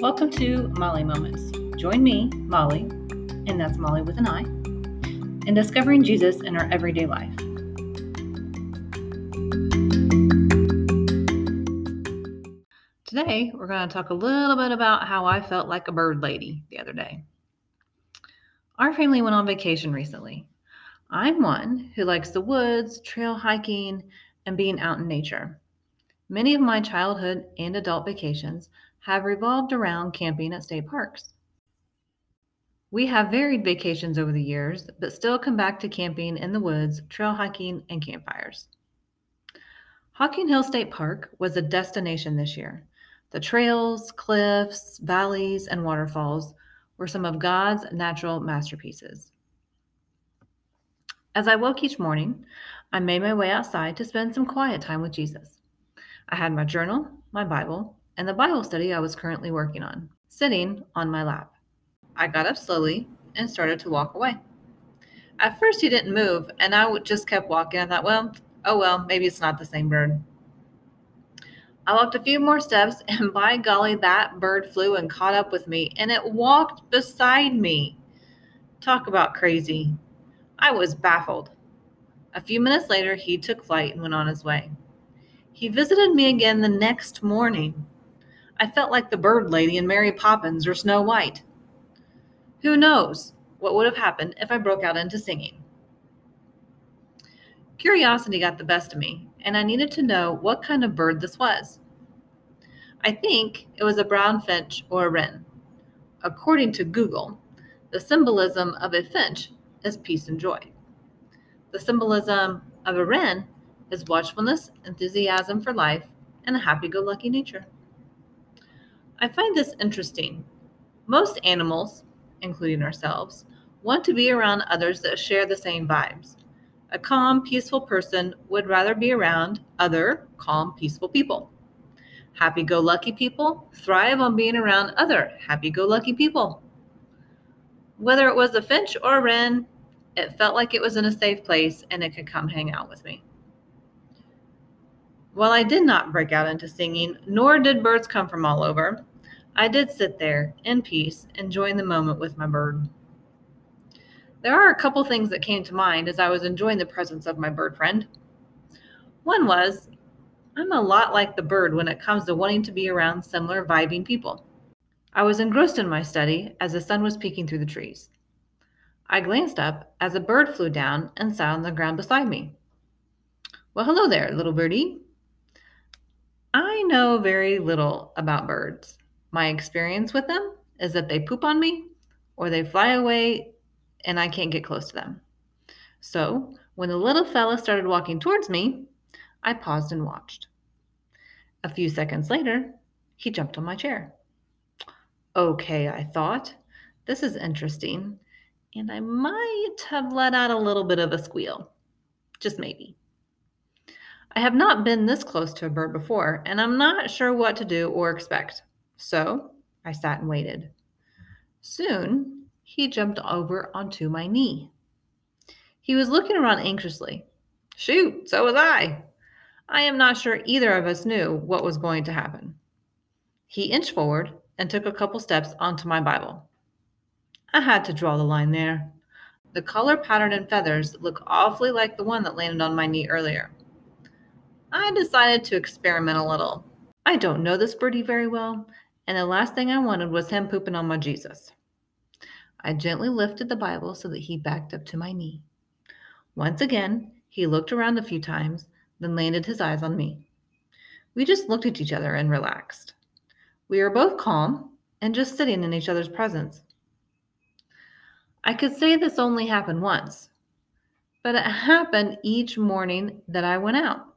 Welcome to Molly Moments. Join me, Molly, and that's Molly with an I, in discovering Jesus in our everyday life. Today, we're going to talk a little bit about how I felt like a bird lady the other day. Our family went on vacation recently. I'm one who likes the woods, trail hiking, and being out in nature. Many of my childhood and adult vacations have revolved around camping at state parks. We have varied vacations over the years, but still come back to camping in the woods, trail hiking, and campfires. Hocking Hill State Park was a destination this year. The trails, cliffs, valleys, and waterfalls were some of God's natural masterpieces. As I woke each morning, I made my way outside to spend some quiet time with Jesus. I had my journal, my Bible, and the Bible study I was currently working on, sitting on my lap. I got up slowly and started to walk away. At first, he didn't move, and I just kept walking. I thought, well, oh well, maybe it's not the same bird. I walked a few more steps, and by golly, that bird flew and caught up with me, and it walked beside me. Talk about crazy. I was baffled. A few minutes later, he took flight and went on his way. He visited me again the next morning. I felt like the bird lady in Mary Poppins or Snow White. Who knows what would have happened if I broke out into singing? Curiosity got the best of me, and I needed to know what kind of bird this was. I think it was a brown finch or a wren. According to Google, the symbolism of a finch is peace and joy. The symbolism of a wren is watchfulness, enthusiasm for life, and a happy go lucky nature. I find this interesting. Most animals, including ourselves, want to be around others that share the same vibes. A calm, peaceful person would rather be around other calm, peaceful people. Happy go lucky people thrive on being around other happy go lucky people. Whether it was a finch or a wren, it felt like it was in a safe place and it could come hang out with me. While I did not break out into singing, nor did birds come from all over, I did sit there in peace, enjoying the moment with my bird. There are a couple things that came to mind as I was enjoying the presence of my bird friend. One was, I'm a lot like the bird when it comes to wanting to be around similar vibing people. I was engrossed in my study as the sun was peeking through the trees. I glanced up as a bird flew down and sat on the ground beside me. Well, hello there, little birdie. I know very little about birds. My experience with them is that they poop on me or they fly away and I can't get close to them. So, when the little fella started walking towards me, I paused and watched. A few seconds later, he jumped on my chair. Okay, I thought, this is interesting, and I might have let out a little bit of a squeal. Just maybe. I have not been this close to a bird before, and I'm not sure what to do or expect. So I sat and waited. Soon, he jumped over onto my knee. He was looking around anxiously. Shoot, so was I. I am not sure either of us knew what was going to happen. He inched forward and took a couple steps onto my Bible. I had to draw the line there. The color pattern and feathers look awfully like the one that landed on my knee earlier. I decided to experiment a little. I don't know this birdie very well, and the last thing I wanted was him pooping on my Jesus. I gently lifted the Bible so that he backed up to my knee. Once again, he looked around a few times, then landed his eyes on me. We just looked at each other and relaxed. We were both calm and just sitting in each other's presence. I could say this only happened once, but it happened each morning that I went out.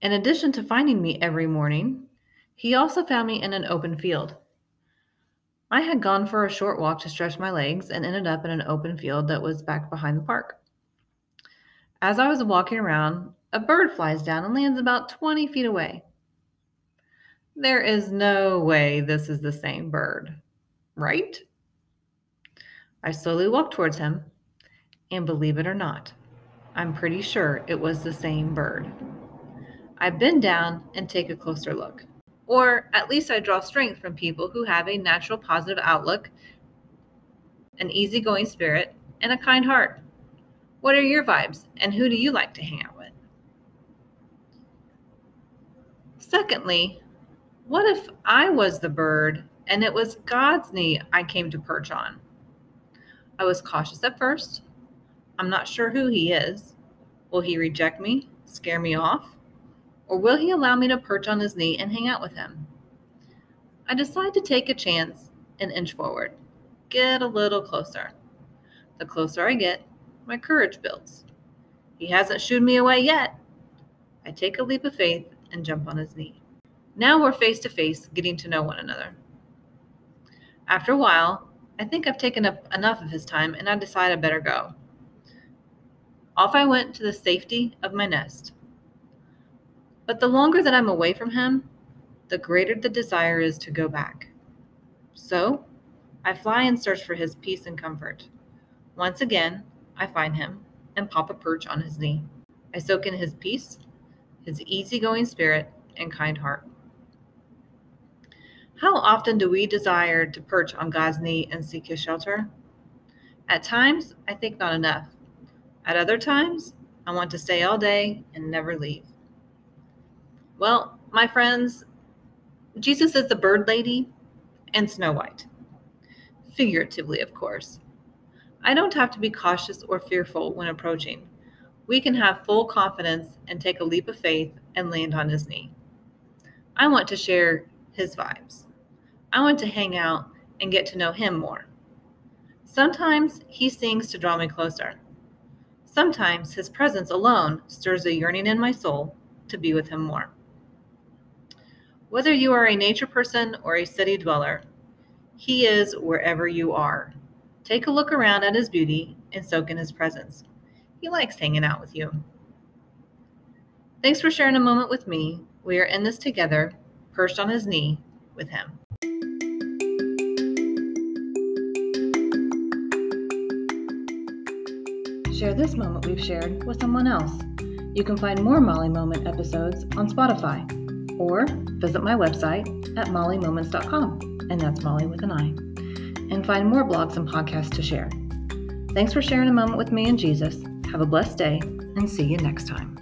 In addition to finding me every morning, he also found me in an open field. I had gone for a short walk to stretch my legs and ended up in an open field that was back behind the park. As I was walking around, a bird flies down and lands about 20 feet away. There is no way this is the same bird, right? I slowly walked towards him, and believe it or not, I'm pretty sure it was the same bird. I bend down and take a closer look. Or at least I draw strength from people who have a natural positive outlook, an easygoing spirit, and a kind heart. What are your vibes, and who do you like to hang out with? Secondly, what if I was the bird and it was God's knee I came to perch on? I was cautious at first. I'm not sure who he is. Will he reject me, scare me off? Or will he allow me to perch on his knee and hang out with him? I decide to take a chance and inch forward, get a little closer. The closer I get, my courage builds. He hasn't shooed me away yet. I take a leap of faith and jump on his knee. Now we're face to face, getting to know one another. After a while, I think I've taken up enough of his time and I decide I better go. Off I went to the safety of my nest. But the longer that I'm away from him, the greater the desire is to go back. So I fly in search for his peace and comfort. Once again, I find him and pop a perch on his knee. I soak in his peace, his easygoing spirit, and kind heart. How often do we desire to perch on God's knee and seek his shelter? At times, I think not enough. At other times, I want to stay all day and never leave. Well, my friends, Jesus is the bird lady and Snow White. Figuratively, of course. I don't have to be cautious or fearful when approaching. We can have full confidence and take a leap of faith and land on his knee. I want to share his vibes. I want to hang out and get to know him more. Sometimes he sings to draw me closer. Sometimes his presence alone stirs a yearning in my soul to be with him more. Whether you are a nature person or a city dweller, he is wherever you are. Take a look around at his beauty and soak in his presence. He likes hanging out with you. Thanks for sharing a moment with me. We are in this together, perched on his knee with him. Share this moment we've shared with someone else. You can find more Molly Moment episodes on Spotify or visit my website at mollymoments.com, and that's Molly with an I, and find more blogs and podcasts to share. Thanks for sharing a moment with me and Jesus. Have a blessed day, and see you next time.